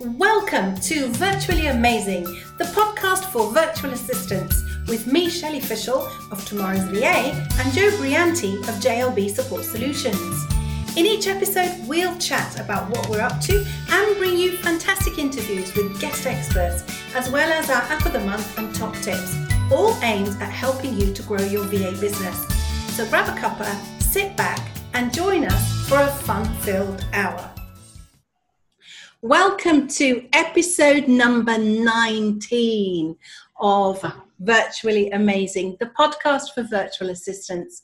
Welcome to Virtually Amazing, the podcast for virtual assistants with me, Shelley Fishel of Tomorrow's VA and Joe Brianti of JLB Support Solutions. In each episode, we'll chat about what we're up to and bring you fantastic interviews with guest experts, as well as our App of the Month and top tips, all aimed at helping you to grow your VA business. So grab a cuppa, sit back, and join us for a fun filled hour. Welcome to episode number 19 of Virtually Amazing, the podcast for virtual assistants.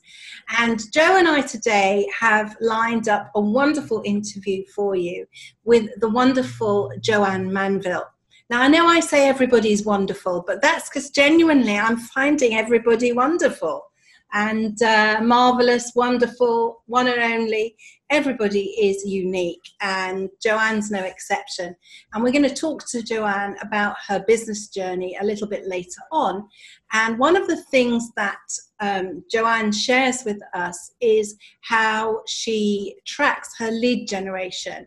And Joe and I today have lined up a wonderful interview for you with the wonderful Joanne Manville. Now, I know I say everybody's wonderful, but that's because genuinely I'm finding everybody wonderful and uh, marvelous, wonderful, one and only. Everybody is unique, and Joanne's no exception. And we're going to talk to Joanne about her business journey a little bit later on. And one of the things that um, Joanne shares with us is how she tracks her lead generation.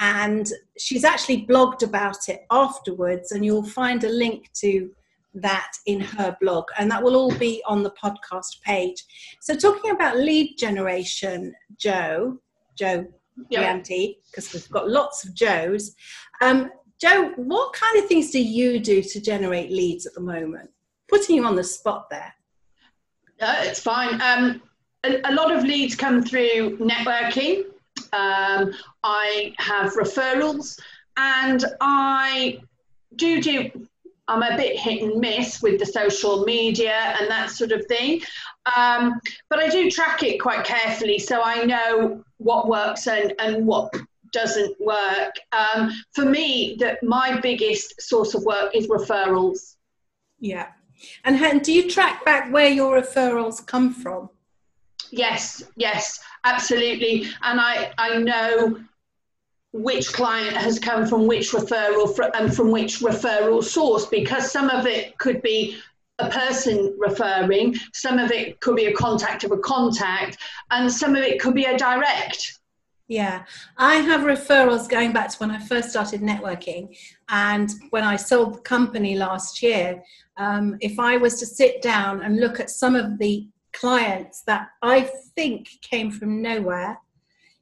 And she's actually blogged about it afterwards, and you'll find a link to that in her blog, and that will all be on the podcast page. So, talking about lead generation, Joe, Joe Brianti, because we've got lots of Joes. Um, Joe, what kind of things do you do to generate leads at the moment? Putting you on the spot there. No, it's fine. Um, a, a, lot of leads come through networking. Um, I have referrals, and I do do I'm a bit hit and miss with the social media and that sort of thing. Um, but I do track it quite carefully so I know what works and, and what doesn't work. Um, for me, that my biggest source of work is referrals. Yeah. And do you track back where your referrals come from? Yes, yes, absolutely. And I, I know which client has come from which referral fr- and from which referral source because some of it could be a person referring, some of it could be a contact of a contact, and some of it could be a direct. Yeah, I have referrals going back to when I first started networking and when I sold the company last year. Um, if I was to sit down and look at some of the clients that I think came from nowhere,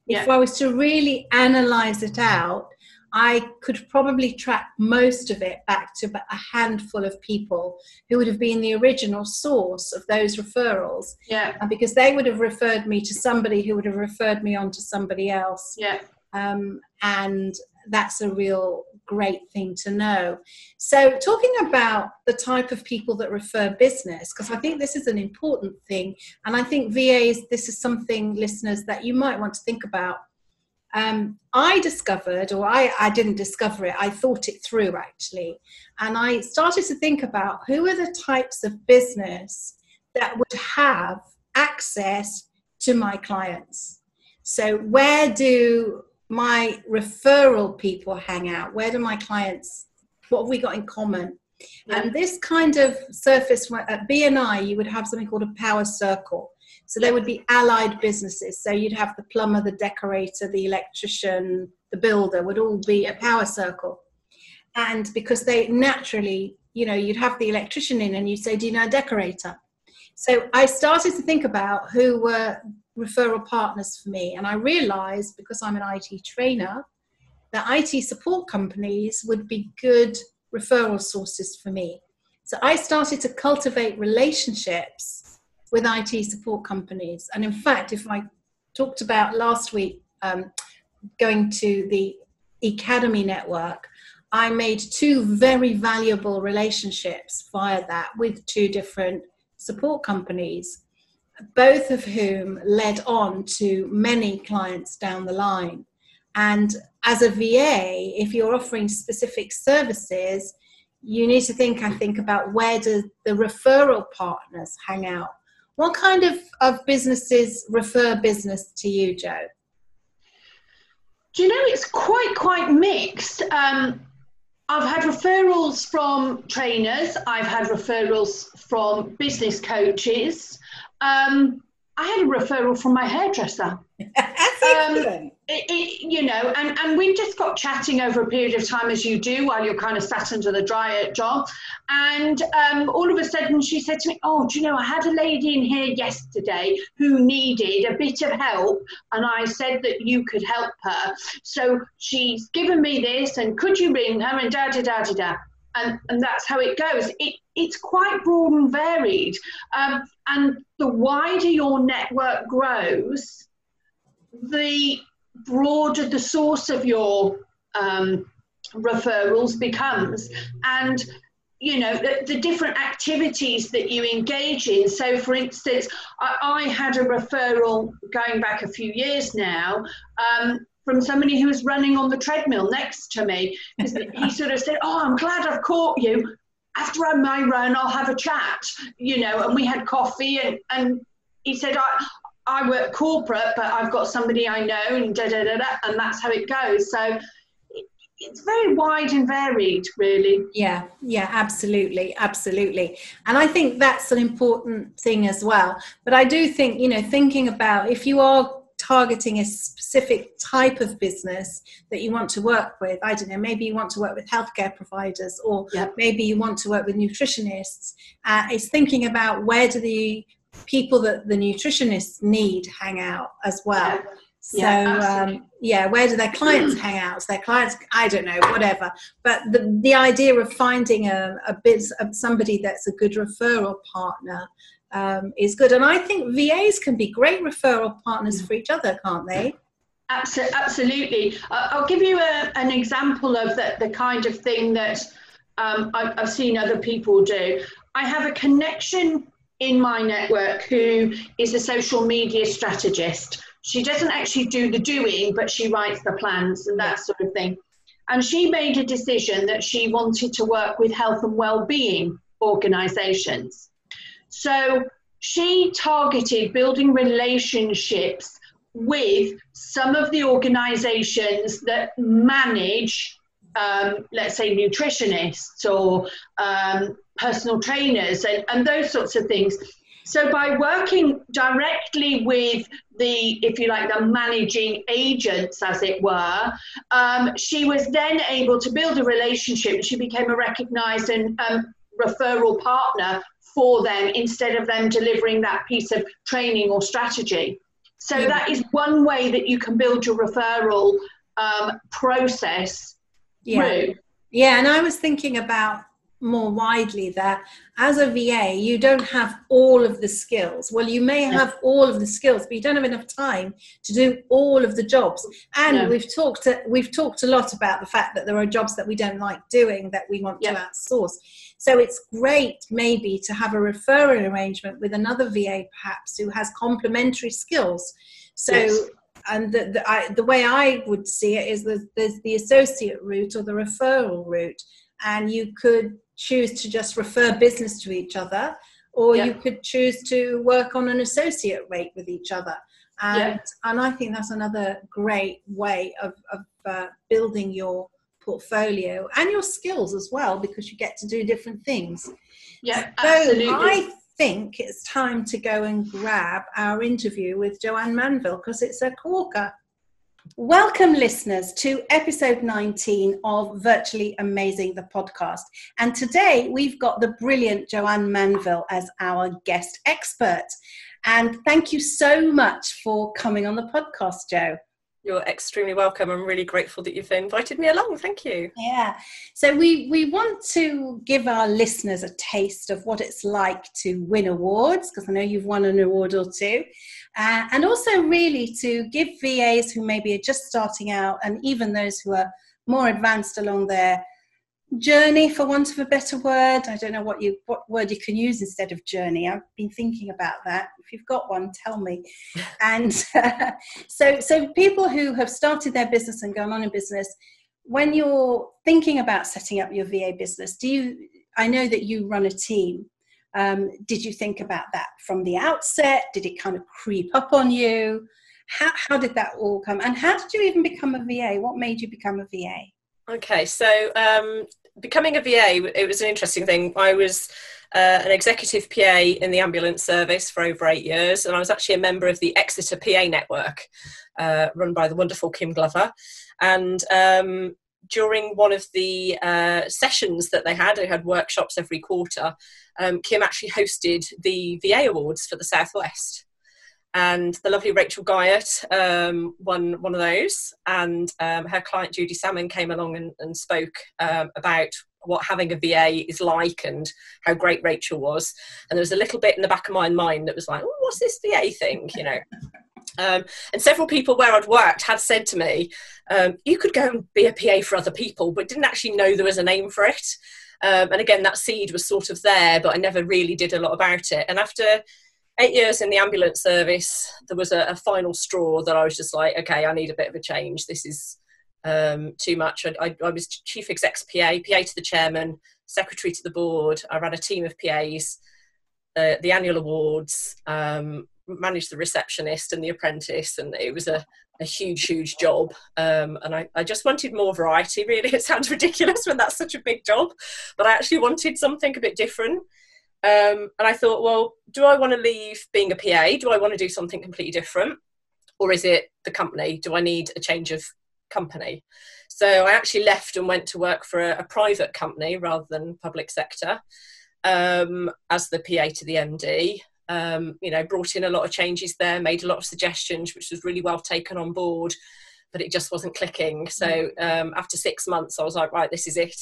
yeah. if I was to really analyze it out, I could probably track most of it back to a handful of people who would have been the original source of those referrals. Yeah. Uh, because they would have referred me to somebody who would have referred me on to somebody else. Yeah. Um, and that's a real great thing to know. So, talking about the type of people that refer business, because I think this is an important thing, and I think VAs, this is something, listeners, that you might want to think about. Um, I discovered, or I, I didn't discover it, I thought it through actually, and I started to think about who are the types of business that would have access to my clients. So, where do my referral people hang out? Where do my clients, what have we got in common? Yeah. And this kind of surface at BNI, you would have something called a power circle. So there would be allied businesses. So you'd have the plumber, the decorator, the electrician, the builder would all be a power circle. And because they naturally, you know, you'd have the electrician in and you'd say, Do you know a decorator? So I started to think about who were referral partners for me. And I realized because I'm an IT trainer that IT support companies would be good referral sources for me. So I started to cultivate relationships with IT support companies. And in fact, if I talked about last week um, going to the Academy network, I made two very valuable relationships via that with two different support companies both of whom led on to many clients down the line. And as a VA, if you're offering specific services, you need to think, I think, about where do the referral partners hang out? What kind of, of businesses refer business to you, Joe? Do you know it's quite quite mixed? Um, I've had referrals from trainers. I've had referrals from business coaches. Um, I had a referral from my hairdresser. That's excellent. Um, it, it, you know, and, and we just got chatting over a period of time as you do while you're kind of sat under the dryer job. And um, all of a sudden she said to me, Oh, do you know, I had a lady in here yesterday who needed a bit of help. And I said that you could help her. So she's given me this, and could you ring her? And da da da da da. And, and that's how it goes. It, it's quite broad and varied. Um, and the wider your network grows, the broader the source of your um, referrals becomes. And you know the, the, different activities that you engage in so for instance i, I had a referral going back a few years now um, from somebody who was running on the treadmill next to me he sort of said oh i'm glad i've caught you after I my run, I'll have a chat, you know, and we had coffee and, and he said, I, I work corporate, but I've got somebody I know and da, da, da, da, and that's how it goes. So it's very wide and varied, really. Yeah, yeah, absolutely, absolutely. And I think that's an important thing as well. But I do think, you know, thinking about if you are targeting a specific type of business that you want to work with. I don't know, maybe you want to work with healthcare providers or yep. maybe you want to work with nutritionists. Uh, it's thinking about where do the people that the nutritionists need hang out as well. Yeah. So yeah, um, yeah, where do their clients hang out? So their clients, I don't know, whatever. But the the idea of finding a, a bit of somebody that's a good referral partner um, is good. And I think VAs can be great referral partners for each other, can't they? Absolutely. I'll give you a, an example of the, the kind of thing that um, I've seen other people do. I have a connection in my network who is a social media strategist. She doesn't actually do the doing, but she writes the plans and that sort of thing. And she made a decision that she wanted to work with health and well-being organizations. So she targeted building relationships with some of the organizations that manage, um, let's say, nutritionists or um, personal trainers and, and those sorts of things. So by working directly with the, if you like, the managing agents, as it were, um, she was then able to build a relationship. She became a recognized and um, referral partner for them instead of them delivering that piece of training or strategy. So yeah. that is one way that you can build your referral um, process yeah. through. Yeah, and I was thinking about more widely that as a VA, you don't have all of the skills. Well, you may have all of the skills, but you don't have enough time to do all of the jobs. And we've talked we've talked a lot about the fact that there are jobs that we don't like doing that we want to outsource. So it's great maybe to have a referral arrangement with another VA perhaps who has complementary skills. So yes and the, the, I, the, way I would see it is that there's the associate route or the referral route, and you could choose to just refer business to each other, or you could choose to work on an associate rate with each other. And, and I think that's another great way of, of uh, building your portfolio and your skills as well, because you get to do different things. Yeah, so absolutely. I think it's time to go and grab our interview with Joanne Manville because it's a corker. Welcome, listeners, to episode 19 of Virtually Amazing, the podcast. And today we've got the brilliant Joanne Manville as our guest expert. And thank you so much for coming on the podcast, Joe. You're extremely welcome. I'm really grateful that you've invited me along. Thank you. Yeah. So we we want to give our listeners a taste of what it's like to win awards because I know you've won an award or two, uh, and also really to give VAs who maybe are just starting out and even those who are more advanced along their journey for want of a better word. I don't know what you what word you can use instead of journey. I've been thinking about that. If you've got one tell me. And uh, so so people who have started their business and gone on in business when you're thinking about setting up your va business do you i know that you run a team. Um, did you think about that from the outset? Did it kind of creep up on you? How, how did that all come? And how did you even become a va what made you become a va Okay, so um, becoming a VA, it was an interesting thing. I was uh, an executive PA in the ambulance service for over eight years, and I was actually a member of the Exeter PA network, uh, run by the wonderful Kim Glover. And um, during one of the uh, sessions that they had, they had workshops every quarter. Um, Kim actually hosted the VA Awards for the Southwest and the lovely Rachel Guyot um, won one of those, and um, her client Judy Salmon came along and, and spoke um, about what having a VA is like and how great Rachel was. And there was a little bit in the back of my mind that was like, oh, "What's this VA thing?" You know. Um, and several people where I'd worked had said to me, um, "You could go and be a PA for other people," but didn't actually know there was a name for it. Um, and again, that seed was sort of there, but I never really did a lot about it. And after eight years in the ambulance service, there was a, a, final straw that I was just like, okay, I need a bit of a change. This is um, too much. I, I, I, was chief exec's PA, PA to the chairman, secretary to the board. I ran a team of PAs, uh, the annual awards, um, managed the receptionist and the apprentice, and it was a, a huge, huge job. Um, and I, I just wanted more variety, really. It sounds ridiculous when that's such a big job, but I actually wanted something a bit different. Um, and I thought, well, do I want to leave being a PA? Do I want to do something completely different? Or is it the company? Do I need a change of company? So I actually left and went to work for a, a private company rather than public sector um, as the PA to the MD. Um, you know, brought in a lot of changes there, made a lot of suggestions, which was really well taken on board, but it just wasn't clicking. So um, after six months, I was like, right, this is it.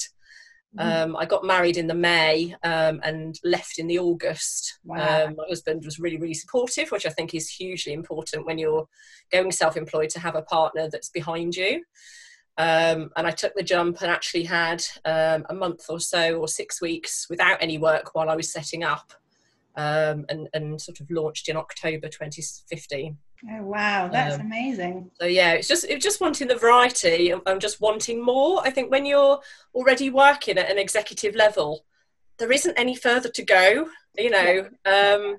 Mm-hmm. Um, I got married in the May um, and left in the August. Wow. Um, my husband was really, really supportive, which I think is hugely important when you're going self-employed to have a partner that's behind you. Um, and I took the jump and actually had um, a month or so or six weeks without any work while I was setting up um, and, and sort of launched in October 2015. Oh wow, that's um, amazing. So yeah, it's just it's just wanting the variety. I'm just wanting more. I think when you're already working at an executive level, there isn't any further to go. You know, yeah. um,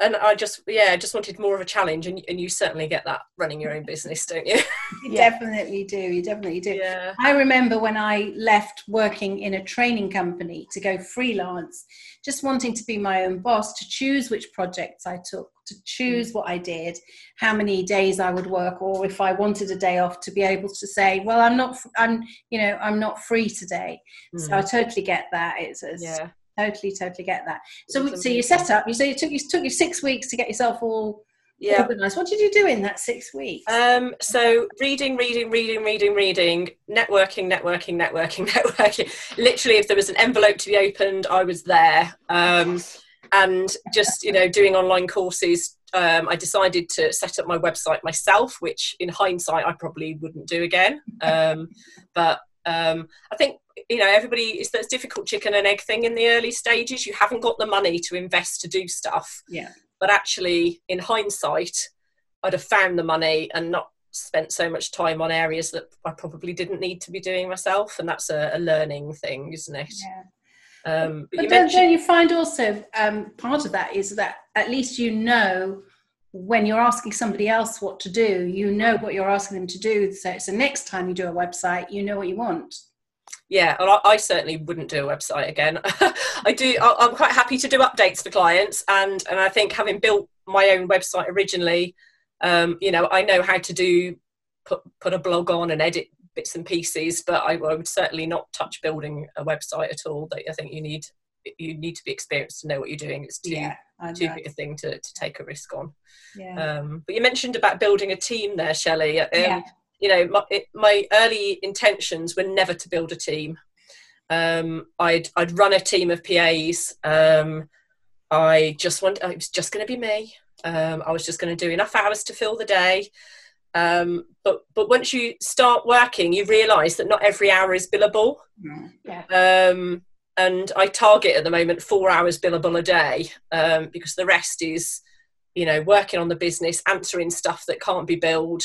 and I just yeah, I just wanted more of a challenge, and, and you certainly get that running your own business, don't you? you yeah. definitely do. You definitely do. Yeah. I remember when I left working in a training company to go freelance, just wanting to be my own boss, to choose which projects I took, to choose mm. what I did, how many days I would work, or if I wanted a day off, to be able to say, well, I'm not, I'm, you know, I'm not free today. Mm. So I mm. totally get that. It's, it's yeah totally totally get that. So so you set up you say it took you took you six weeks to get yourself all yeah. organized. What did you do in that six weeks? Um so reading reading reading reading reading networking networking networking networking. Literally if there was an envelope to be opened i was there. Um and just you know doing online courses um, I decided to set up my website myself, which in hindsight I probably wouldn't do again. Um, but um, I think you know everybody it's that difficult chicken and egg thing in the early stages. You haven't got the money to invest to do stuff. Yeah. But actually in hindsight i'd have found the money and not spent so much time on areas that i probably didn't need to be doing myself. And that's a, a learning thing isn't it? Yeah. Um, but, but you don't, mentioned... don't, you find also um, part of that is that at least you know when you're asking somebody else what to do, you know what you're asking them to do. So, so next time you do a website, you know what you want. Yeah well, I, certainly wouldn't do a website again. I do i'm quite happy to do updates for clients and and i think having built my own website originally um, you know i know how to do put put a blog on and edit bits and pieces but I, I would certainly not touch building a website at all. That i think you need you need to be experienced to know what you're doing. It's too yeah, too big a thing to, to take a risk on yeah. Um, but you mentioned about building a team there shelley um, yeah you know, my, it, my early intentions were never to build a team. Um, I'd I'd run a team of PAs. Um, I just want it was just going to be me. Um, I was just going to do enough hours to fill the day. Um, but but once you start working, you realise that not every hour is billable. Yeah. Um, and I target at the moment four hours billable a day um, because the rest is, you know, working on the business, answering stuff that can't be billed,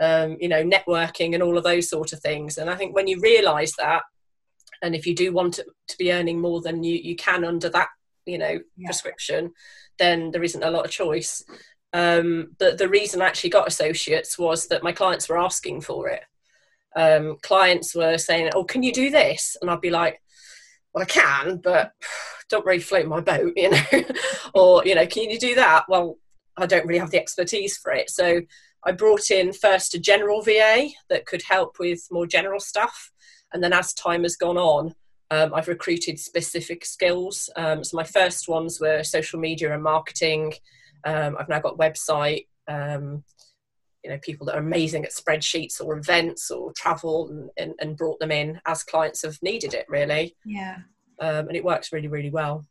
um, you know, networking and all of those sort of things. And I think when you realise that, and if you do want to, to, be earning more than you, you can under that, you know, yeah. prescription, then there isn't a lot of choice. Um, but the reason I actually got associates was that my clients were asking for it. um, clients were saying, "Oh, can you do this?" And I'd be like, "Well, I can, but don't really float my boat, you know." or you know, "Can you do that?" Well, I don't really have the expertise for it, so I brought in first a general VA that could help with more general stuff, and then as time has gone on, um, I've recruited specific skills. Um, so my first ones were social media and marketing. Um, I've now got website. You know, people that are amazing at spreadsheets or events or travel, and, and, and brought them in as clients have needed it. Really, yeah, um, and it works really, really well.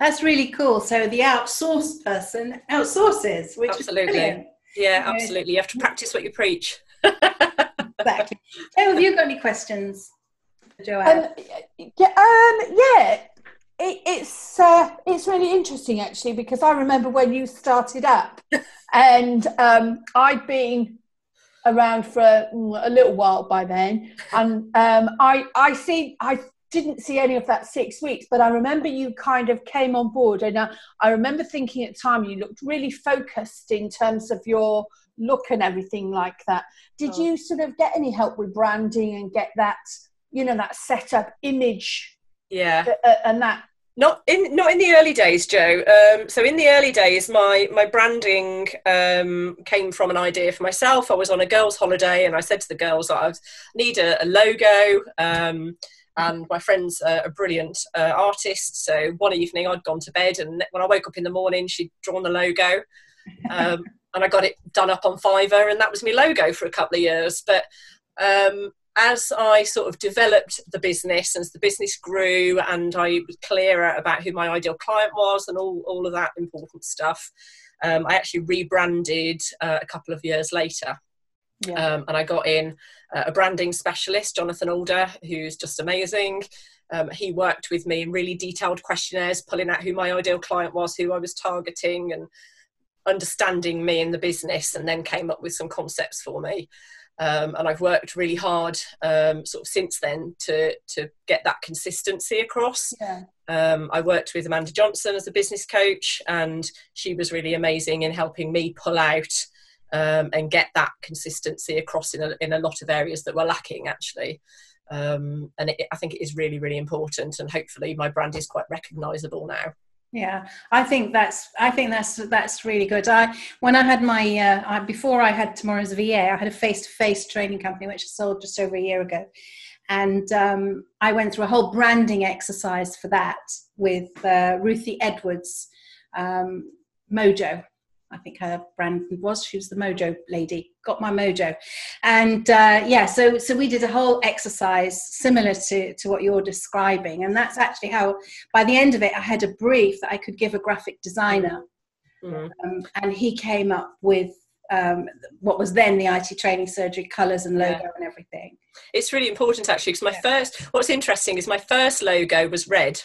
That's really cool. So the outsourced person outsources, which absolutely. is brilliant. Yeah, absolutely. You have to practice what you preach. exactly. Oh, have you got any questions, Joanne? Um, yeah, um, yeah. It, it's uh, it's really interesting actually because I remember when you started up, and um, I'd been around for a, a, little while by then, and um, I I see I didn't see any of that six weeks, but I remember you kind of came on board, and I, I remember thinking at the time you looked really focused in terms of your look and everything like that. Did oh. you sort of get any help with branding and get that, you know, that setup image? Yeah, uh, and that not in not in the early days, Joe. Um, so in the early days, my my branding um, came from an idea for myself. I was on a girls' holiday, and I said to the girls, "I need a, a logo." Um, and my friend's uh, a brilliant uh, artist. So one evening I'd gone to bed, and when I woke up in the morning, she'd drawn the logo, um, and I got it done up on Fiverr, and that was my logo for a couple of years. But um, as I sort of developed the business, and as the business grew, and I was clearer about who my ideal client was, and all all of that important stuff, um, I actually rebranded uh, a couple of years later. Yeah. Um, and I got in uh, a branding specialist, Jonathan Alder, who's just amazing. Um, he worked with me in really detailed questionnaires, pulling out who my ideal client was, who I was targeting, and understanding me in the business, and then came up with some concepts for me. Um, and I've worked really hard um, sort of since then to to get that consistency across. Yeah. Um, I worked with Amanda Johnson as a business coach, and she was really amazing in helping me pull out um, and get that consistency across in a, in a lot of areas that were lacking actually. Um, and it, I think it is really, really important. And hopefully, my brand is quite recognisable now. Yeah, I think that's I think that's that's really good. I when I had my uh, I, before I had tomorrow's VA, I had a face to face training company which I sold just over a year ago, and um, I went through a whole branding exercise for that with uh, Ruthie Edwards, um, Mojo, I think her brand was. She was the Mojo lady. Got my Mojo, and uh, yeah. So so we did a whole exercise similar to to what you're describing, and that's actually how by the end of it, I had a brief that I could give a graphic designer, mm-hmm. um, and he came up with um, what was then the IT training surgery colours and logo yeah. and everything. It's really important actually because my yeah. first, what's interesting is my first logo was red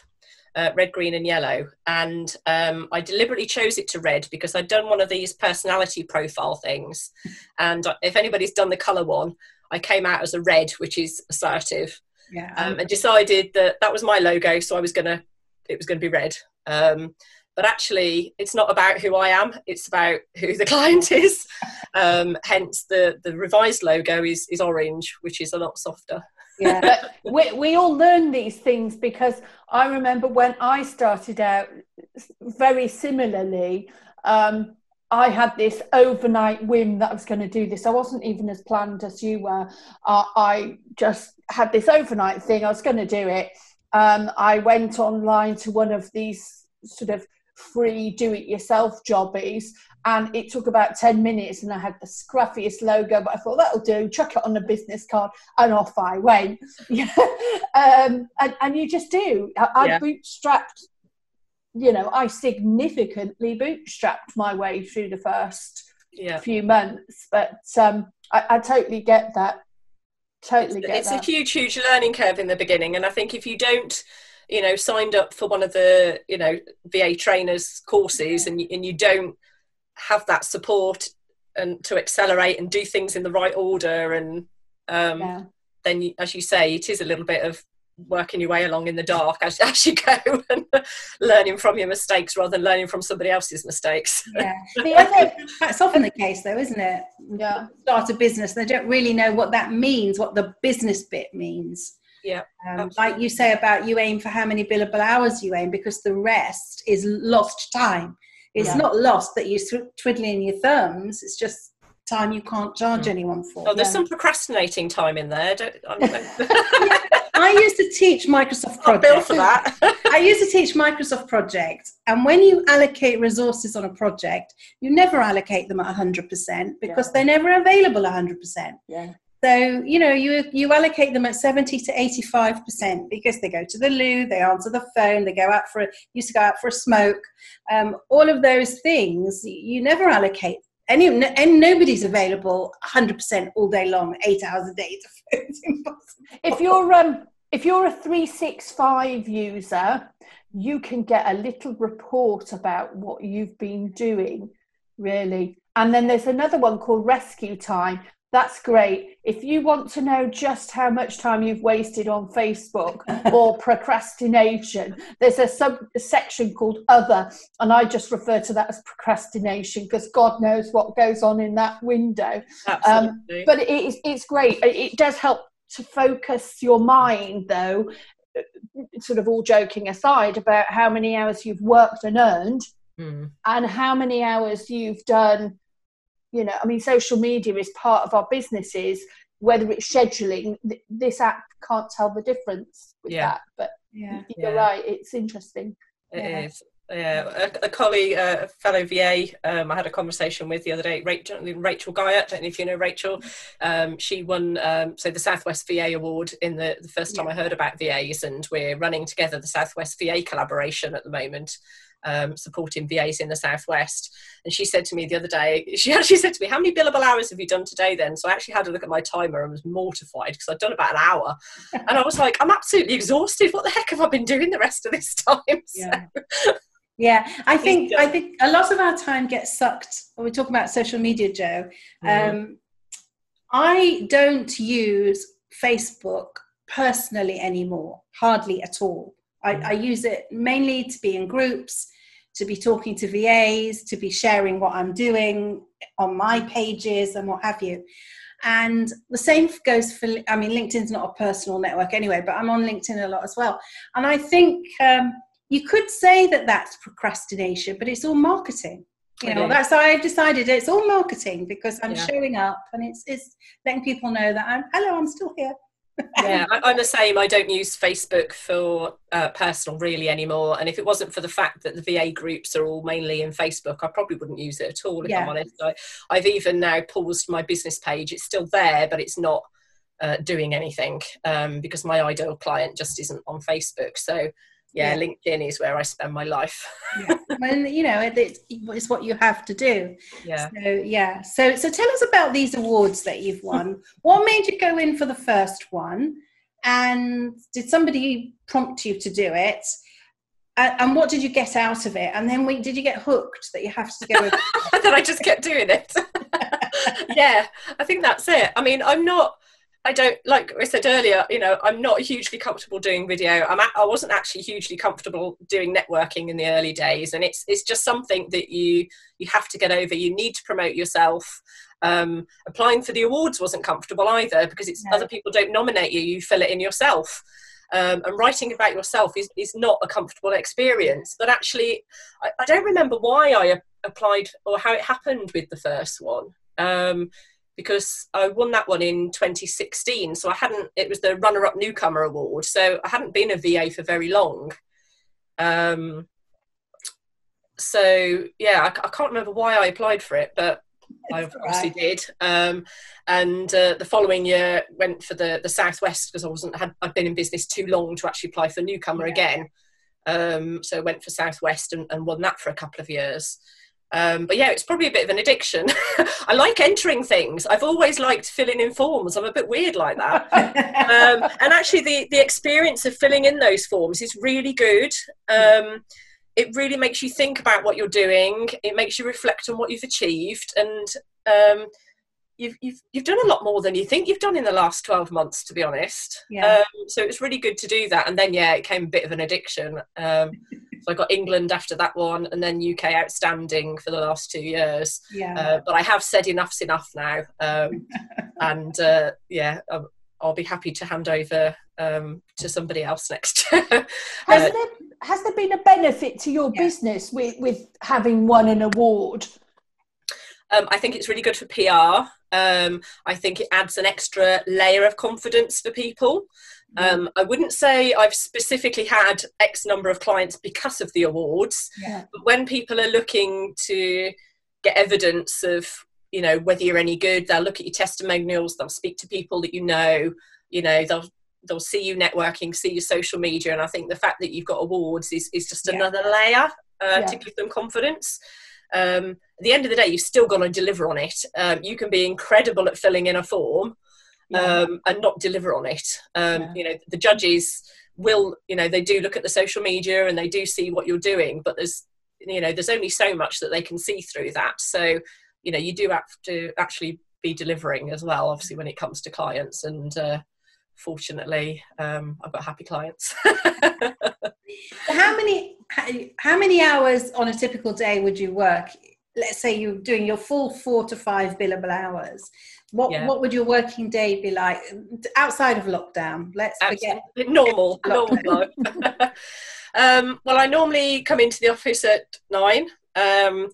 uh, red, green, and yellow. And um, I deliberately chose it to red because I'd done one of these personality profile things. And if anybody's done the colour one, I came out as a red, which is assertive. Yeah. Um, and decided that that was my logo, so I was gonna, it was gonna be red. Um, but actually, it's not about who I am; it's about who the client is. Um, hence, the the revised logo is is orange, which is a lot softer yeah we, we all learn these things because i remember when i started out very similarly um, I had this overnight whim that I was going to do this. I wasn't even as planned as you were. Uh, I just had this overnight thing. I was going to do it. Um, I went online to one of these sort of free do it yourself jobbies and it took about 10 minutes and I had the scruffiest logo, but I thought that'll do, chuck it on a business card and off I went. um, and, and you just do. I, I yeah. bootstrapped, you know, I significantly bootstrapped my way through the first yeah. few months, but um, I, I totally get that. Totally it's, get it's a huge, huge learning curve in the beginning. And I think if you don't, you know, signed up for one of the, you know, VA trainers courses and, and you don't have that support and to accelerate and do things in the right order and um, yeah. then you, as you say it is a little bit of working your way along in the dark as, as you go and learning from your mistakes rather than learning from somebody else's mistakes. Yeah, the other, that's often the case though, isn't it? Yeah. Start a business, they don't really know what that means, what the business bit means. Yeah. Um, like you say about you aim for how many billable hours you aim because the rest is lost time. It's Yeah. not lost that you're twiddling your thumbs. It's just time you can't charge anyone for. Oh, there's Yeah. some procrastinating time in there. Don't, I'm, I used to teach Microsoft I'm built projects. for that. I used to teach Microsoft projects, and when you allocate resources on a project, you never allocate them at 100% because Yeah. they're never available 100%. Yeah. So, you know, you, you allocate them at 70 to 85% because they go to the loo, they answer the phone, they go out for, a, used to go out for a smoke. Um, all of those things, you never allocate. Any, and nobody's available 100% all day long, eight hours a day. If you're um if you're a 365 user you can get a little report about what you've been doing really and then there's another one called RescueTime that's great if you want to know just how much time you've wasted on facebook or procrastination there's a sub section called other and i just refer to that as procrastination because god knows what goes on in that window Absolutely. but it is it's great it it does help to focus your mind though uh, sort of all joking aside about how many hours you've worked and earned Mm. and how many hours you've done you know i mean social media is part of our businesses whether it's scheduling th- this app can't tell the difference with Yeah. that but Yeah. you're Yeah. right it's interesting It is. Yeah. Yeah, a, a colleague, uh, a fellow VA, um, I had a conversation with the other day, Rachel, Rachel Guyot. I don't know if you know Rachel. Um, she won um, so the Southwest VA Award in the, the first time I heard about VAs, and we're running together the Southwest VA collaboration at the moment, um, supporting VAs in the Southwest. And she said to me the other day, she actually said to me, "How many billable hours have you done today?" Then, so I actually had a look at my timer and was mortified because I'd done about an hour, and I was like, "I'm absolutely exhausted. What the heck have I been doing the rest of this time?" So- Yeah. Yeah, I think I think a lot of our time gets sucked. When we're talking about social media, Joe. Mhm. Um, I don't use Facebook personally anymore, hardly at all. I, I use it mainly to be in groups, to be talking to VAs, to be sharing what I'm doing on my pages and what have you. And the same goes for, I mean, LinkedIn's not a personal network anyway, but I'm on LinkedIn a lot as well. And I think um, you could say that that's procrastination, but it's all marketing. You know, that's how I've decided it's all marketing because I'm Yeah. showing up and it's it's letting people know that I'm hello, I'm still here. Yeah, I, I'm the same. I don't use Facebook for uh, personal really anymore. And if it wasn't for the fact that the VA groups are all mainly in Facebook, I probably wouldn't use it at all. If Yeah. I'm honest, I, I've even now paused my business page. It's still there, but it's not uh, doing anything um, because my ideal client just isn't on Facebook. So yeah, Yeah. LinkedIn is where I spend my life. yeah. When you know it, it's, it's what you have to do. yeah. So yeah. So so tell us about these awards that you've won. what made you go in for the first one? And did somebody prompt you to do it? And, and what did you get out of it? And then we, did you get hooked that you have to go? That I just kept doing it. yeah, I think that's it. I mean, I'm not. I don't like I said earlier. You know, I'm not hugely comfortable doing video. I'm. At, I wasn't actually hugely comfortable doing networking in the early days, and it's it's just something that you you have to get over. You need to promote yourself. Um, applying for the awards wasn't comfortable either because it's No. other people don't nominate you. You fill it in yourself. Um, and writing about yourself is, is not a comfortable experience. But actually, I, I don't remember why I applied or how it happened with the first one. Um, because I won that one in 2016, so I hadn't. It was the runner-up newcomer award, so I hadn't been a VA for very long. Um, so yeah, I, I can't remember why I applied for it, but I obviously right. did. Um, and uh, the following year went for the the Southwest because I wasn't had I'd been in business too long to actually apply for newcomer Yeah. again. Um, so went for Southwest and, and won that for a couple of years. Um, but yeah, it's probably a bit of an addiction. I like entering things. I've always liked filling in forms. I'm a bit weird like that. um, and actually, the the experience of filling in those forms is really good. Um, it really makes you think about what you're doing. It makes you reflect on what you've achieved, and um, you've, you've you've done a lot more than you think you've done in the last 12 months to be honest Yeah. um, so it was really good to do that and then yeah it came a bit of an addiction um, so i got england after that one and then uk outstanding for the last two years Yeah. uh, but i have said enough's enough now um, and uh, yeah I'll, I'll be happy to hand over um, to somebody else next Has, Uh, there, has there been a benefit to your Yeah. business with, with having won an award? Um, I think it's really good for PR. Um, I think it adds an extra layer of confidence for people. Um, I wouldn't say I've specifically had X number of clients because of the awards, Yeah. but when people are looking to get evidence of, you know, whether you're any good, they'll look at your testimonials, they'll speak to people that you know, you know, they'll they'll see you networking, see your social media, and I think the fact that you've got awards is, is just Yeah. another layer uh, Yeah. to give them confidence. Um, at the end of the day, you've still got to deliver on it. Um, you can be incredible at filling in a form um, and not deliver on it. Um, Yeah. You know, the judges will, you know, they do look at the social media and they do see what you're doing, but there's, you know, there's only so much that they can see through that. So, you know, you do have to actually be delivering as well, obviously, when it comes to clients. And uh, fortunately, um, I've got happy clients. how many how- many hours on a typical day would you work let's say you're doing your full four to five billable hours what Yeah. what would your working day be like outside of lockdown let's forget Absolutely. normal, normal um, well, I normally come into the office at nine. Um,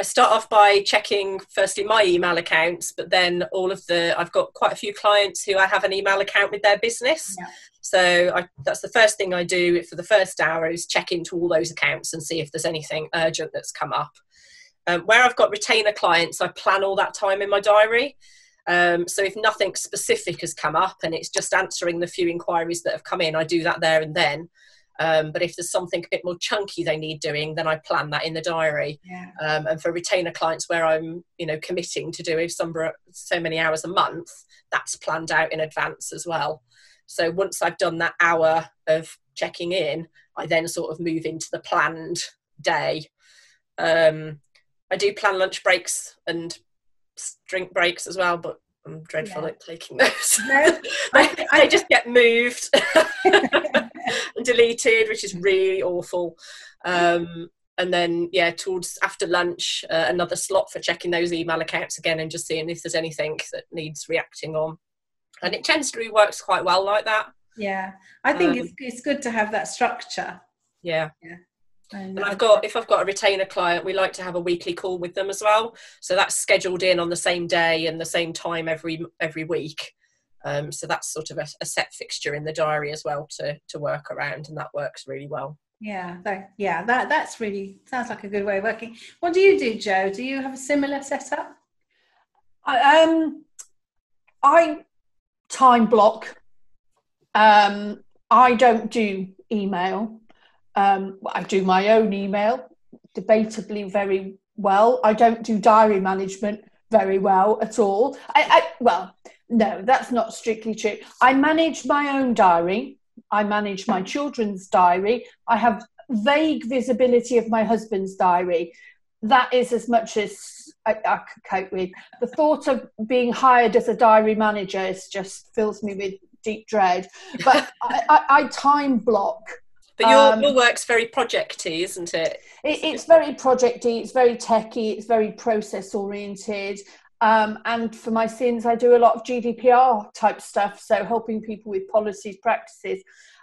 I start off by checking firstly my email accounts, but then all of the I've got quite a few clients who I have an email account with their business. Yeah. So I, that's the first thing I do for the first hour is check into all those accounts and see if there's anything urgent that's come up. Um, where I've got retainer clients, I plan all that time in my diary. Um, so if nothing specific has come up and it's just answering the few inquiries that have come in, I do that there and then. Um, but if there's something a bit more chunky they need doing, then I plan that in the diary. yeah Um, and for retainer clients where I'm, you know, committing to do some so many hours a month, that's planned out in advance as well. So once I've done that hour of checking in, I then sort of move into the planned day. Um, I do plan lunch breaks and drink breaks as well, but I'm dreadful Yeah. at taking those. No, they, they just get moved and deleted, which is really awful. Um, and then, yeah, towards after lunch, uh, another slot for checking those email accounts again and just seeing if there's anything that needs reacting on. And it tends to works quite well like that. yeah i think Um, it's, it's good to have that structure Yeah. and, And I've got if I've got a retainer client, we like to have a weekly call with them as well. So that's scheduled in on the same day and the same time every every week. Um, so that's sort of a, a set fixture in the diary as well to to work around, and that works really well. yeah that, yeah that that's really sounds like a good way of working what do you do joe do you have a similar setup I, um, I time block. Um, I don't do email. Um, I do my own email, debatably very well. I don't do diary management very well at all. I, I well, no, that's not strictly true. I manage my own diary. I manage my children's diary. I have vague visibility of my husband's diary. That is as much as I, I could cope with. The thought of being hired as a diary manager is just fills me with deep dread. But I, I, I time block. But your Um, your work's very projecty, isn't it? It, it's very projecty, it's very techy, it's very process oriented. Um, and for my sins, I do a lot of GDPR type stuff, so helping people with policies, practices.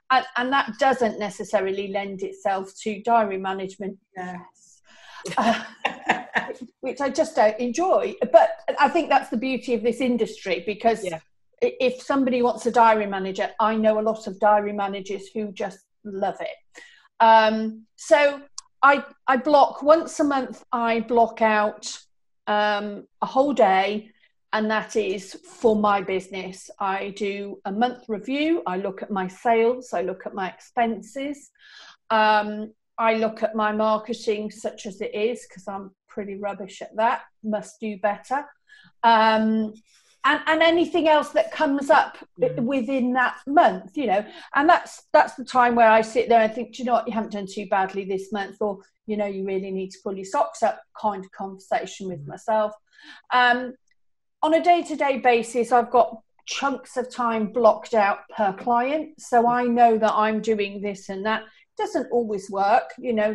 And, and that doesn't necessarily lend itself to diary management, yeah uh, which I just don't enjoy. But I think that's the beauty of this industry because Yeah. if somebody wants a diary manager, I know a lot of diary managers who just love it. Um, so I I block once a month. I block out um, a whole day, and that is for my business. I do a month review. I look at my sales. I look at my expenses. Um, I look at my marketing, such as it is, because I'm pretty rubbish at that. Must do better. Um, and, and anything else that comes up Mm. within that month, you know, and that's that's the time where I sit there and think, do you know what, you haven't done too badly this month, or you know, you really need to pull your socks up. Kind of conversation with Mm. myself. Um, on a day-to-day basis, I've got chunks of time blocked out per client, so I know that I'm doing this and that. Doesn't always work, you know.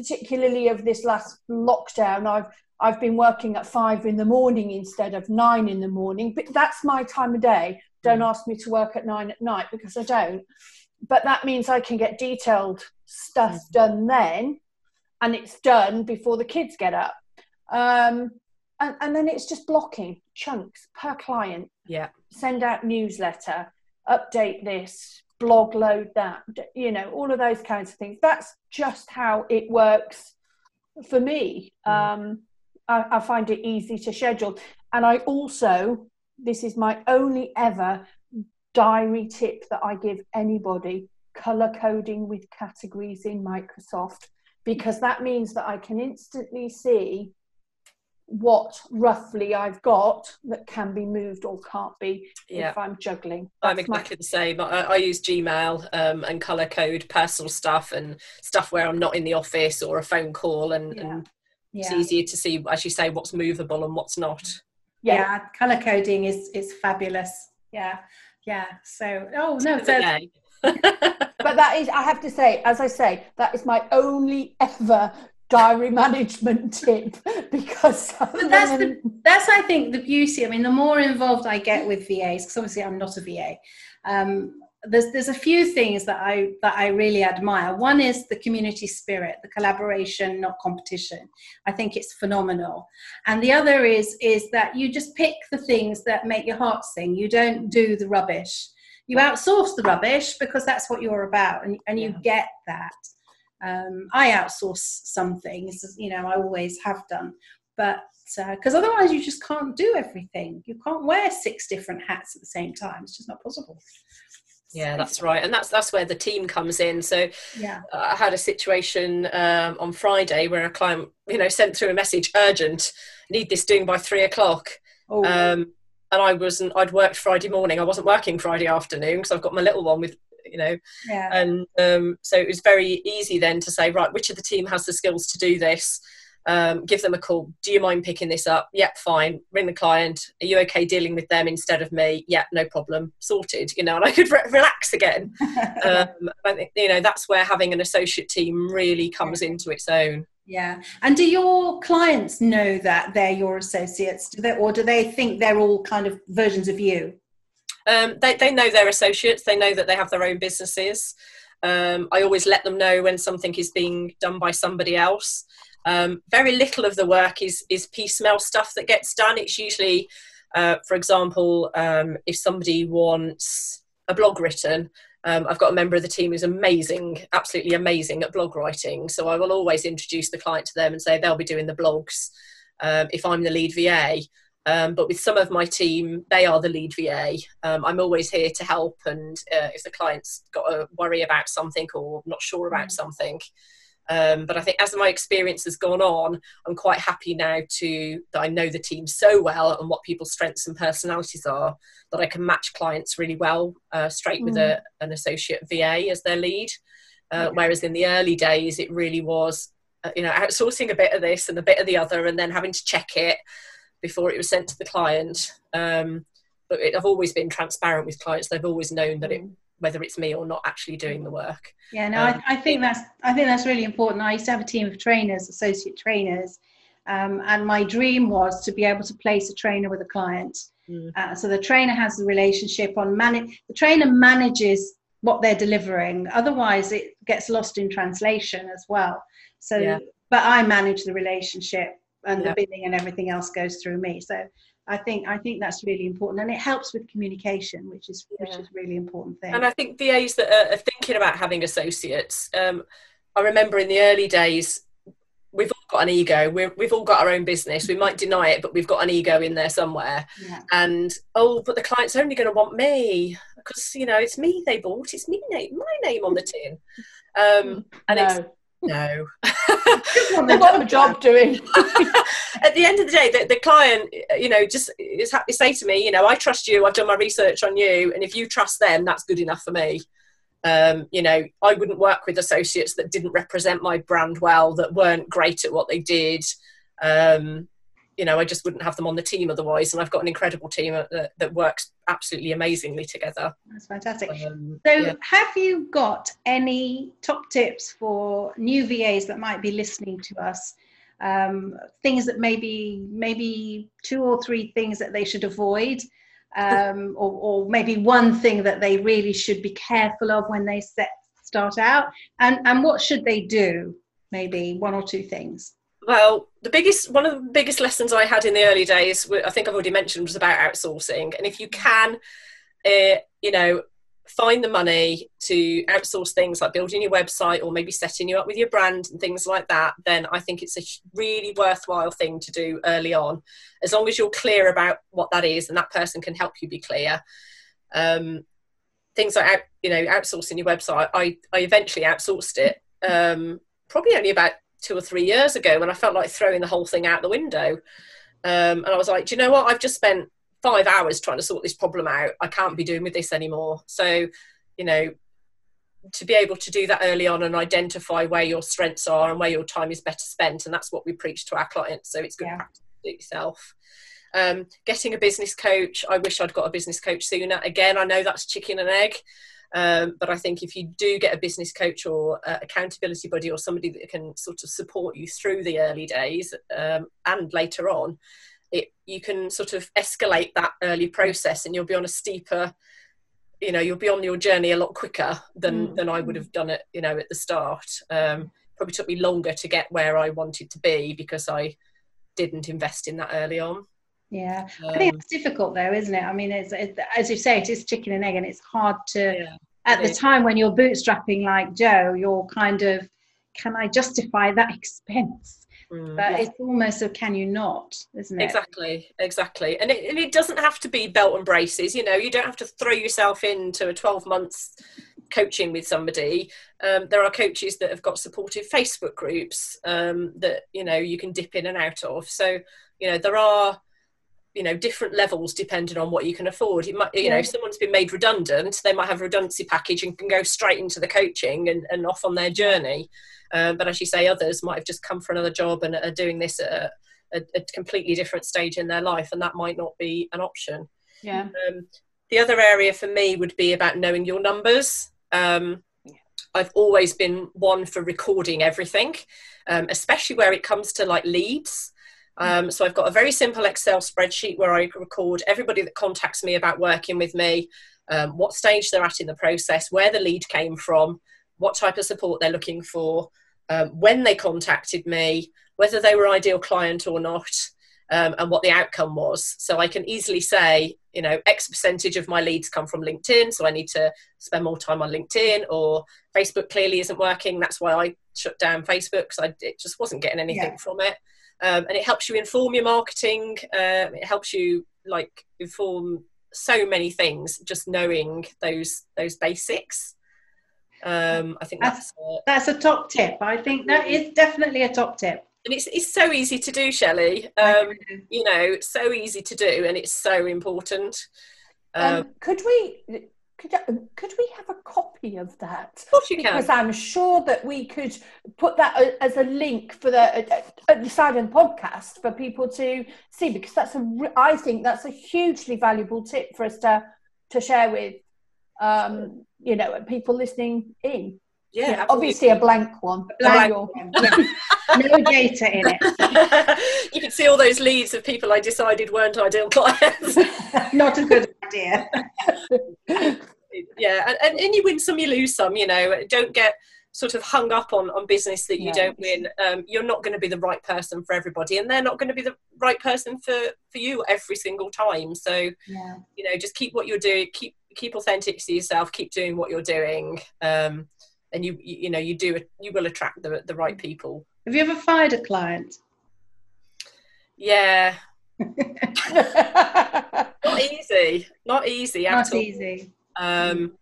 Particularly of this last lockdown, I've I've been working at five in the morning instead of nine in the morning, but that's my time of day. Don't ask me to work at nine at night because I don't. But that means I can get detailed stuff mm. done then, and it's done before the kids get up. Um, and, and then it's just blocking chunks per client. Yeah. Send out newsletter, update this, blog load that, you know, all of those kinds of things. That's just how it works for me. Mm. Um, I, I find it easy to schedule. And I also, this is my only ever diary tip that I give anybody color coding with categories in Microsoft because that means that I can instantly see what roughly I've got that can be moved or can't be yeah. if I'm juggling. That's I'm exactly my... the same. I, I use Gmail um, and color code personal stuff and stuff where I'm not in the office or a phone call, and, yeah. and yeah. it's easier to see, as you say, what's movable and what's not. Yeah, yeah color coding is is fabulous. Yeah, yeah. So, oh no, so. but that is, I have to say, as I say, that is my only ever diary management tip because but that's the that's I think the beauty. I mean, the more involved I get with VAs, because obviously I'm not a VA. Um, there's there's a few things that I that I really admire. One is the community spirit, the collaboration, not competition. I think it's phenomenal. And the other is is that you just pick the things that make your heart sing. You don't do the rubbish. You outsource the rubbish because that's what you're about, and, and you yeah. get that. Um, I outsource some things, you know, I always have done, but because uh, otherwise you just can't do everything. You can't wear six different hats at the same time. It's just not possible. Yeah, that's right, and that's that's where the team comes in. So, yeah, uh, I had a situation um, on Friday where a client, you know, sent through a message, urgent, need this doing by three o'clock. Oh. Um, and I wasn't. I'd worked Friday morning. I wasn't working Friday afternoon because I've got my little one with you know yeah. and um, so it was very easy then to say right which of the team has the skills to do this um, give them a call. Do you mind picking this up? Yep fine. Ring the client. Are you okay dealing with them instead of me? Yep, no problem. Sorted you know and i could re- relax again. Um, I think, you know that's where having an associate team really comes into its own. Yeah. And do your clients know that they're your associates? Do they, or do they think they're all kind of versions of you? Um, they, they know their associates, they know that they have their own businesses. Um, I always let them know when something is being done by somebody else. Um, very little of the work is, is piecemeal stuff that gets done. It's usually, uh, for example, um, if somebody wants a blog written, um, I've got a member of the team who's amazing, absolutely amazing at blog writing. So I will always introduce the client to them and say they'll be doing the blogs. Um, if I'm the lead VA, um, but with some of my team, they are the lead VA. Um, I'm always here to help, and uh, if the client's got a worry about something or not sure about mm. something. Um, but I think as my experience has gone on, I'm quite happy now to that I know the team so well and what people's strengths and personalities are that I can match clients really well uh, straight mm. with a, an associate VA as their lead. Uh, okay. Whereas in the early days, it really was, uh, you know, outsourcing a bit of this and a bit of the other, and then having to check it before it was sent to the client. Um, but it, I've always been transparent with clients. They've always known that it, mm. Whether it's me or not actually doing the work. Yeah, no, um, I, I, think that's I think that's really important. I used to have a team of trainers, associate trainers, um, and my dream was to be able to place a trainer with a client. Mm. Uh, so the trainer has the relationship on manage. The trainer manages what they're delivering. Otherwise, it gets lost in translation as well. So, yeah. but I manage the relationship and yeah. the billing and everything else goes through me. So I think I think that's really important, and it helps with communication, which is yeah. which is really important thing. And I think VAs that are, thinking about having associates, um, I remember in the early days. We've all got an ego. we have all got our own business. We might deny it, but we've got an ego in there somewhere. Yeah. And oh, but the client's only going to want me because you know it's me they bought. It's me name, my name on the tin. Um, and no. it's no. what a job doing. At the end of the day, the, the client, you know, just is happy to say to me, you know, I trust you. I've done my research on you, and if you trust them, that's good enough for me. Um, you know, I wouldn't work with associates that didn't represent my brand well, that weren't great at what they did. Um, you know, I just wouldn't have them on the team otherwise. And I've got an incredible team that, that works absolutely amazingly together. That's fantastic. Um, so, yeah. have you got any top tips for new VAs that might be listening to us? Um, things that maybe maybe two or three things that they should avoid, um, or, or maybe one thing that they really should be careful of when they set start out, and and what should they do? Maybe one or two things. Well, the biggest one of the biggest lessons I had in the early days, I think I've already mentioned, was about outsourcing. And if you can, uh, you know, find the money to outsource things like building your website or maybe setting you up with your brand and things like that, then I think it's a really worthwhile thing to do early on, as long as you're clear about what that is and that person can help you be clear. Um, things like you know outsourcing your website, I I eventually outsourced it. Um, probably only about two or three years ago when I felt like throwing the whole thing out the window. Um, and I was like, do you know what? I've just spent five hours trying to sort this problem out. I can't be doing with this anymore. So, you know, to be able to do that early on and identify where your strengths are and where your time is better spent. And that's what we preach to our clients. So it's good yeah. practice to do it yourself. Um, getting a business coach. I wish I'd got a business coach sooner. Again, I know that's chicken and egg. Um, but I think if you do get a business coach or uh, accountability buddy or somebody that can sort of support you through the early days um, and later on, it you can sort of escalate that early process and you'll be on a steeper you know you'll be on your journey a lot quicker than mm. than I would have done it you know at the start. Um, probably took me longer to get where I wanted to be because I didn't invest in that early on yeah um, I think it's difficult though isn't it I mean it's, it's, as you say it is chicken and egg and it's hard to yeah, at the is. time when you're bootstrapping like Joe you're kind of can I justify that expense Mm, but yeah. it's almost a can you not, isn't it? Exactly, exactly. And it, and it doesn't have to be belt and braces, you know, you don't have to throw yourself into a 12 months coaching with somebody. Um, there are coaches that have got supportive Facebook groups um, that, you know, you can dip in and out of. So, you know, there are you know different levels depending on what you can afford. You might you yeah. know if someone's been made redundant they might have a redundancy package and can go straight into the coaching and, and off on their journey. Um, but as you say others might have just come for another job and are doing this at a, a, a completely different stage in their life and that might not be an option. Yeah. Um, the other area for me would be about knowing your numbers. Um, I've always been one for recording everything, um, especially where it comes to like leads. Um, so I've got a very simple Excel spreadsheet where I record everybody that contacts me about working with me, um, what stage they're at in the process, where the lead came from, what type of support they're looking for, um, when they contacted me, whether they were ideal client or not, um, and what the outcome was. So I can easily say, you know, X percentage of my leads come from LinkedIn, so I need to spend more time on LinkedIn, or Facebook clearly isn't working. That's why I shut down Facebook because I it just wasn't getting anything yeah. from it um, and it helps you inform your marketing. Um, it helps you like inform so many things just knowing those those basics. Um, I think that's that's a, that's a top tip. I think that is definitely a top tip and it's, it's so easy to do shelley um, you know so easy to do and it's so important um, um, could we could, uh, could we have a copy of that? Of course you can. Because I'm sure that we could put that uh, as a link for the uh, at the side of the podcast for people to see. Because that's a, I think that's a hugely valuable tip for us to to share with, um, you know, people listening in. Yeah, yeah obviously a blank one. Blank one. no data in it. you can see all those leads of people I decided weren't ideal clients. Not a good idea. Yeah, and, and, and you win some, you lose some. You know, don't get sort of hung up on on business that you yes. don't win. Um, you're not going to be the right person for everybody, and they're not going to be the right person for for you every single time. So, yeah. you know, just keep what you're doing. Keep keep authentic to yourself. Keep doing what you're doing. Um, and you, you, you know you do you will attract the the right people. Have you ever fired a client? Yeah. not easy. Not easy. Not easy. Um,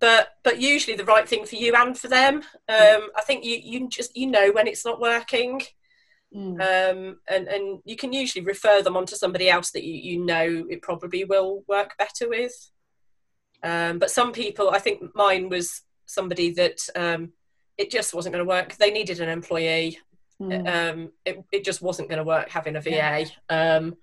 but but usually the right thing for you and for them. Um, I think you you just you know when it's not working. Mm. Um, and and you can usually refer them on to somebody else that you, you know it probably will work better with. Um, but some people, I think mine was somebody that um, it just wasn't going to work. They needed an employee. Mm. Um, it, it just wasn't going to work having a VA. Yeah. Um,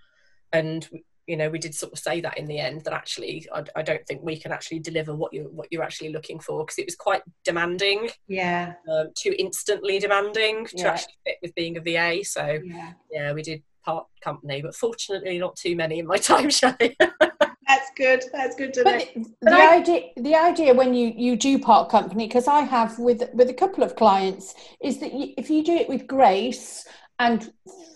and you know we did sort of say that in the end that actually I, I don't think we can actually deliver what you what you're actually looking for because it was quite demanding yeah um, too instantly demanding yeah. to actually fit with being a va so yeah, yeah we did part company but fortunately not too many in my time Shelley. that's good that's good to but know the, the I, idea the idea when you you do part company because i have with with a couple of clients is that you, if you do it with grace and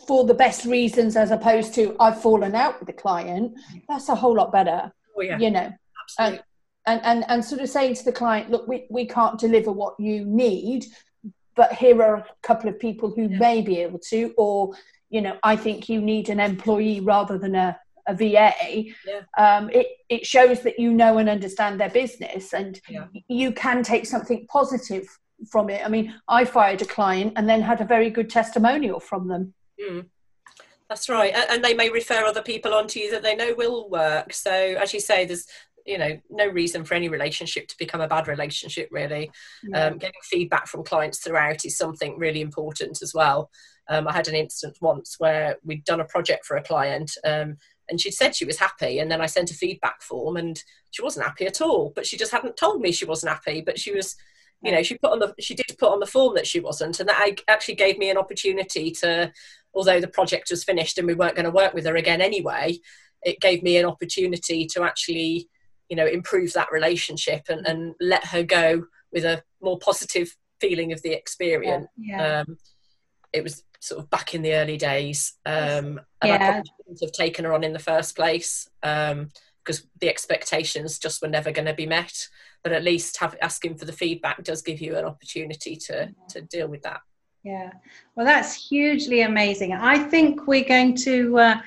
for the best reasons as opposed to I've fallen out with the client, that's a whole lot better. Oh, yeah. You know. Absolutely. And, and, and, and sort of saying to the client, look, we, we can't deliver what you need, but here are a couple of people who yeah. may be able to, or, you know, I think you need an employee rather than a, a VA. Yeah. Um, it, it shows that you know and understand their business and yeah. you can take something positive from it. I mean, I fired a client and then had a very good testimonial from them. Mm. That's right, and they may refer other people on to you that they know will work. So, as you say, there's you know no reason for any relationship to become a bad relationship. Really, um, getting feedback from clients throughout is something really important as well. Um, I had an instance once where we'd done a project for a client. Um, and she'd said she was happy and then i sent a feedback form and she wasn't happy at all but she just hadn't told me she wasn't happy but she was you know she put on the she did put on the form that she wasn't and that actually gave me an opportunity to although the project was finished and we weren't going to work with her again anyway it gave me an opportunity to actually you know improve that relationship and, and let her go with a more positive feeling of the experience yeah, yeah. Um, it was sort of back in the early days um, and yeah. I probably wouldn't have taken her on in the first place um, because the expectations just were never going to be met. But at least have, asking for the feedback does give you an opportunity to, to deal with that. Yeah, well, that's hugely amazing. I think we're going to uh,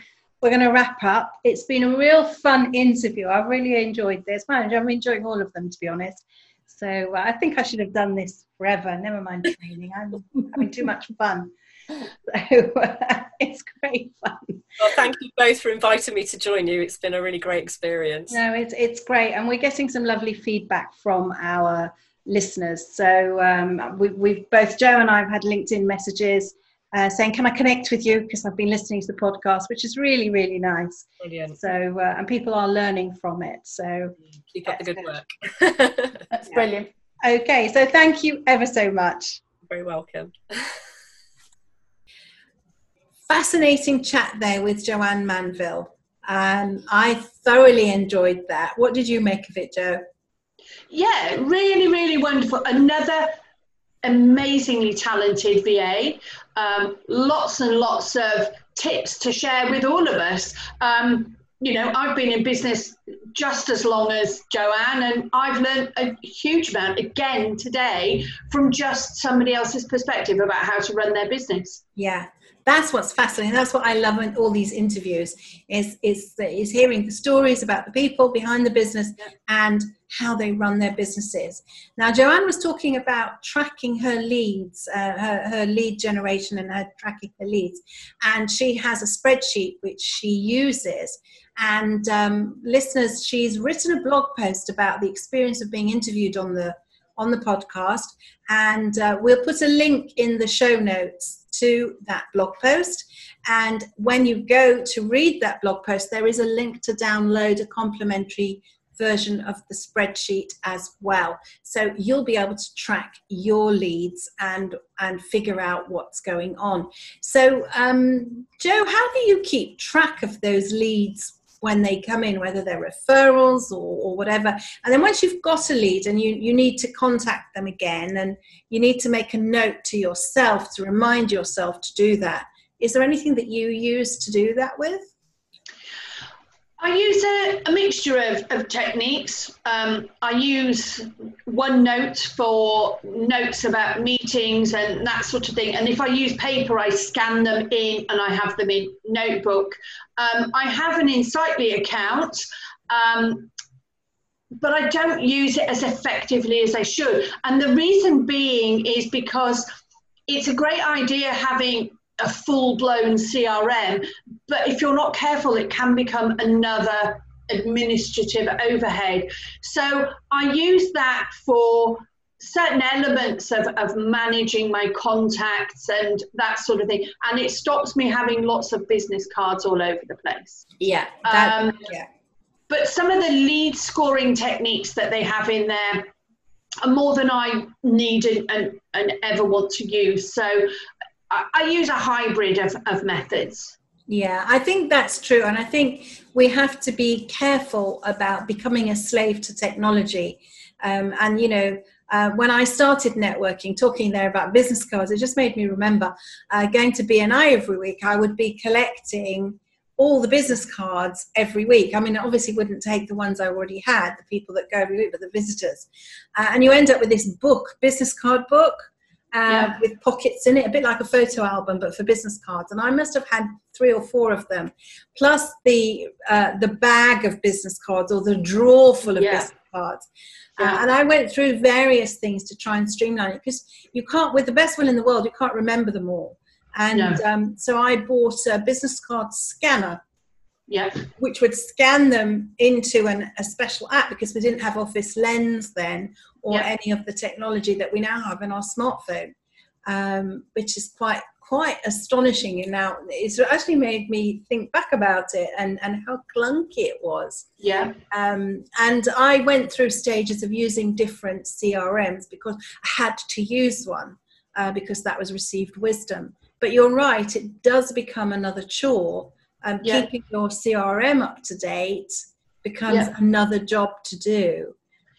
we're going to wrap up. It's been a real fun interview. I've really enjoyed this. I'm enjoying all of them, to be honest. So uh, I think I should have done this forever. Never mind training. I'm having too much fun. So uh, it's great fun. Well, thank you both for inviting me to join you. It's been a really great experience. No, it's it's great, and we're getting some lovely feedback from our listeners. So um, we, we've both Joe and I have had LinkedIn messages. Uh, saying, "Can I connect with you?" Because I've been listening to the podcast, which is really, really nice. Brilliant. So, uh, and people are learning from it. So, keep up the good, good. work. that's yeah. brilliant. Okay, so thank you ever so much. You're very welcome. Fascinating chat there with Joanne Manville. and I thoroughly enjoyed that. What did you make of it, Joe? Yeah, really, really wonderful. Another amazingly talented VA. Um, lots and lots of tips to share with all of us. Um, you know, I've been in business just as long as Joanne, and I've learned a huge amount again today from just somebody else's perspective about how to run their business. Yeah, that's what's fascinating. That's what I love in all these interviews is is is hearing the stories about the people behind the business and how they run their businesses. Now, Joanne was talking about tracking her leads, uh, her, her lead generation, and her tracking her leads, and she has a spreadsheet which she uses. And um, listeners, she's written a blog post about the experience of being interviewed on the on the podcast, and uh, we'll put a link in the show notes to that blog post. And when you go to read that blog post, there is a link to download a complimentary version of the spreadsheet as well. So you'll be able to track your leads and and figure out what's going on. So um, Joe, how do you keep track of those leads when they come in, whether they're referrals or, or whatever. And then once you've got a lead and you, you need to contact them again and you need to make a note to yourself to remind yourself to do that. Is there anything that you use to do that with? I use a, a mixture of, of techniques. Um, I use OneNote for notes about meetings and that sort of thing. And if I use paper, I scan them in and I have them in Notebook. Um, I have an Insightly account, um, but I don't use it as effectively as I should. And the reason being is because it's a great idea having a full blown CRM, but if you're not careful, it can become another administrative overhead. So I use that for certain elements of, of managing my contacts and that sort of thing. And it stops me having lots of business cards all over the place. Yeah that, um, yeah. but some of the lead scoring techniques that they have in there are more than i need and, and, and ever want to use. So I, I use a hybrid of, of methods yeah, I think that's true. And I think we have to be careful about becoming a slave to technology. Um, and, you know, uh, when I started networking, talking there about business cards, it just made me remember uh, going to BNI every week. I would be collecting all the business cards every week. I mean, obviously wouldn't take the ones I already had, the people that go every week, but the visitors. Uh, and you end up with this book, business card book, uh, yeah. with pockets in it, a bit like a photo album, but for business cards. And I must have had three or four of them, plus the uh, the bag of business cards or the drawer full of yeah. business cards. Uh, yeah. Uh, and I went through various things to try and streamline it because you can't, with the best will in the world, you can't remember them all. And no. um, so I bought a business card scanner yeah. which would scan them into an, a special app because we didn't have Office Lens then or yeah. any of the technology that we now have in our smartphone, um, which is quite quite astonishing. And now it's actually made me think back about it and, and how clunky it was. Yeah. Um, and I went through stages of using different CRMs because I had to use one uh, because that was received wisdom. But you're right, it does become another chore um, yeah. keeping your CRM up to date becomes yeah. another job to do.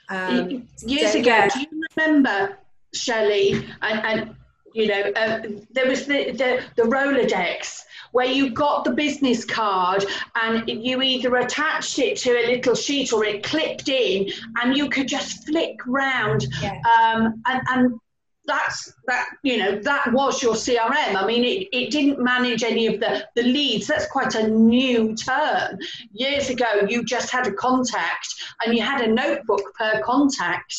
Um, Years so, ago, yeah. do you remember Shelley? And, and you know, uh, there was the, the, the Rolodex where you got the business card and you either attached it to a little sheet or it clipped in and you could just flick round yeah. um, and, and that's that you know that was your crm i mean it, it didn't manage any of the the leads. That's quite a new term. Years ago you just had a contact and you had a notebook per contact.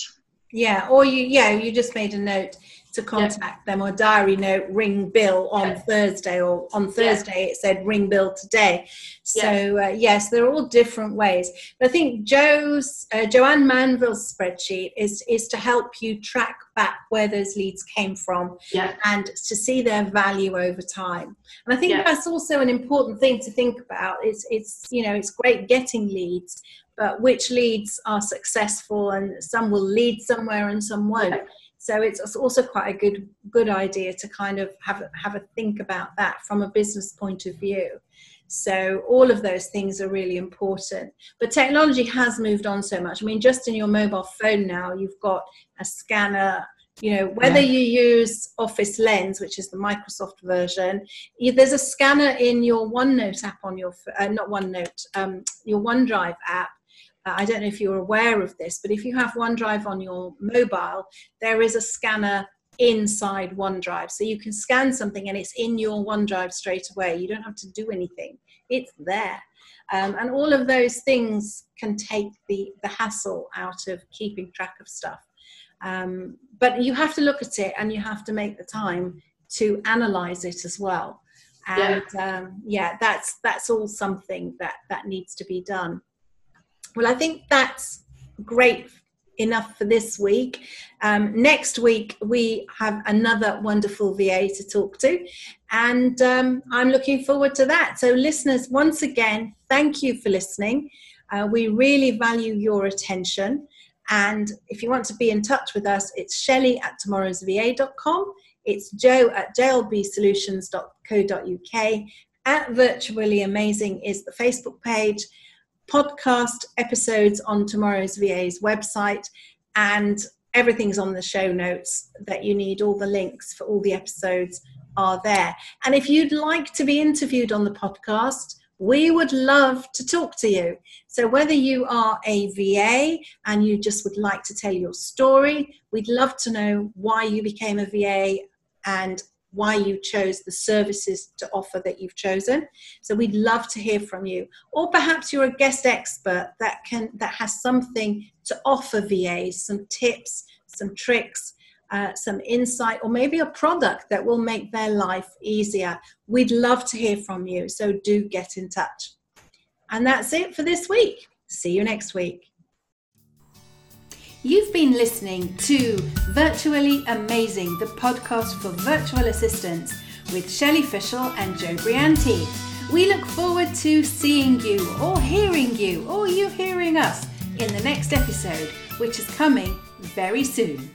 Yeah or you yeah you just made a note to contact them or diary note ring bill on thursday or on thursday it said ring bill today. So uh, yes there are all different ways. But i think joe's uh, joanne manville's spreadsheet is is to help you track back where those leads came from yeah. and to see their value over time. And i think that's also an important thing to think about. It's it's you know it's great getting leads but which leads are successful and some will lead somewhere and some won't so it's also quite a good good idea to kind of have a, have a think about that from a business point of view. So all of those things are really important. But technology has moved on so much. I mean, just in your mobile phone now, you've got a scanner. You know, whether yeah. you use Office Lens, which is the Microsoft version, you, there's a scanner in your OneNote app on your, uh, not OneNote, um, your OneDrive app I don't know if you're aware of this, but if you have OneDrive on your mobile, there is a scanner inside OneDrive. So you can scan something and it's in your OneDrive straight away. You don't have to do anything, it's there. Um, and all of those things can take the, the hassle out of keeping track of stuff. Um, but you have to look at it and you have to make the time to analyze it as well. And yeah, um, yeah that's that's all something that that needs to be done. Well, I think that's great enough for this week. Um, next week, we have another wonderful VA to talk to, and um, I'm looking forward to that. So, listeners, once again, thank you for listening. Uh, we really value your attention. And if you want to be in touch with us, it's Shelley at tomorrowsva.com. It's Joe at jlbsolutions.co.uk. At Virtually Amazing is the Facebook page podcast episodes on tomorrow's VA's website, and everything's on the show notes that you need. All the links for all the episodes are there. And if you'd like to be interviewed on the podcast, we would love to talk to you. So, whether you are a VA and you just would like to tell your story, we'd love to know why you became a VA and why you chose the services to offer that you've chosen. So we'd love to hear from you. Or perhaps you're a guest expert that can that has something to offer VAs, some tips, some tricks, uh, some insight, or maybe a product that will make their life easier. We'd love to hear from you. So do get in touch. And that's it for this week. See you next week. You've been listening to Virtually Amazing, the podcast for virtual assistants with Shelley Fishel and Joe Brianti. We look forward to seeing you or hearing you or you hearing us in the next episode, which is coming very soon.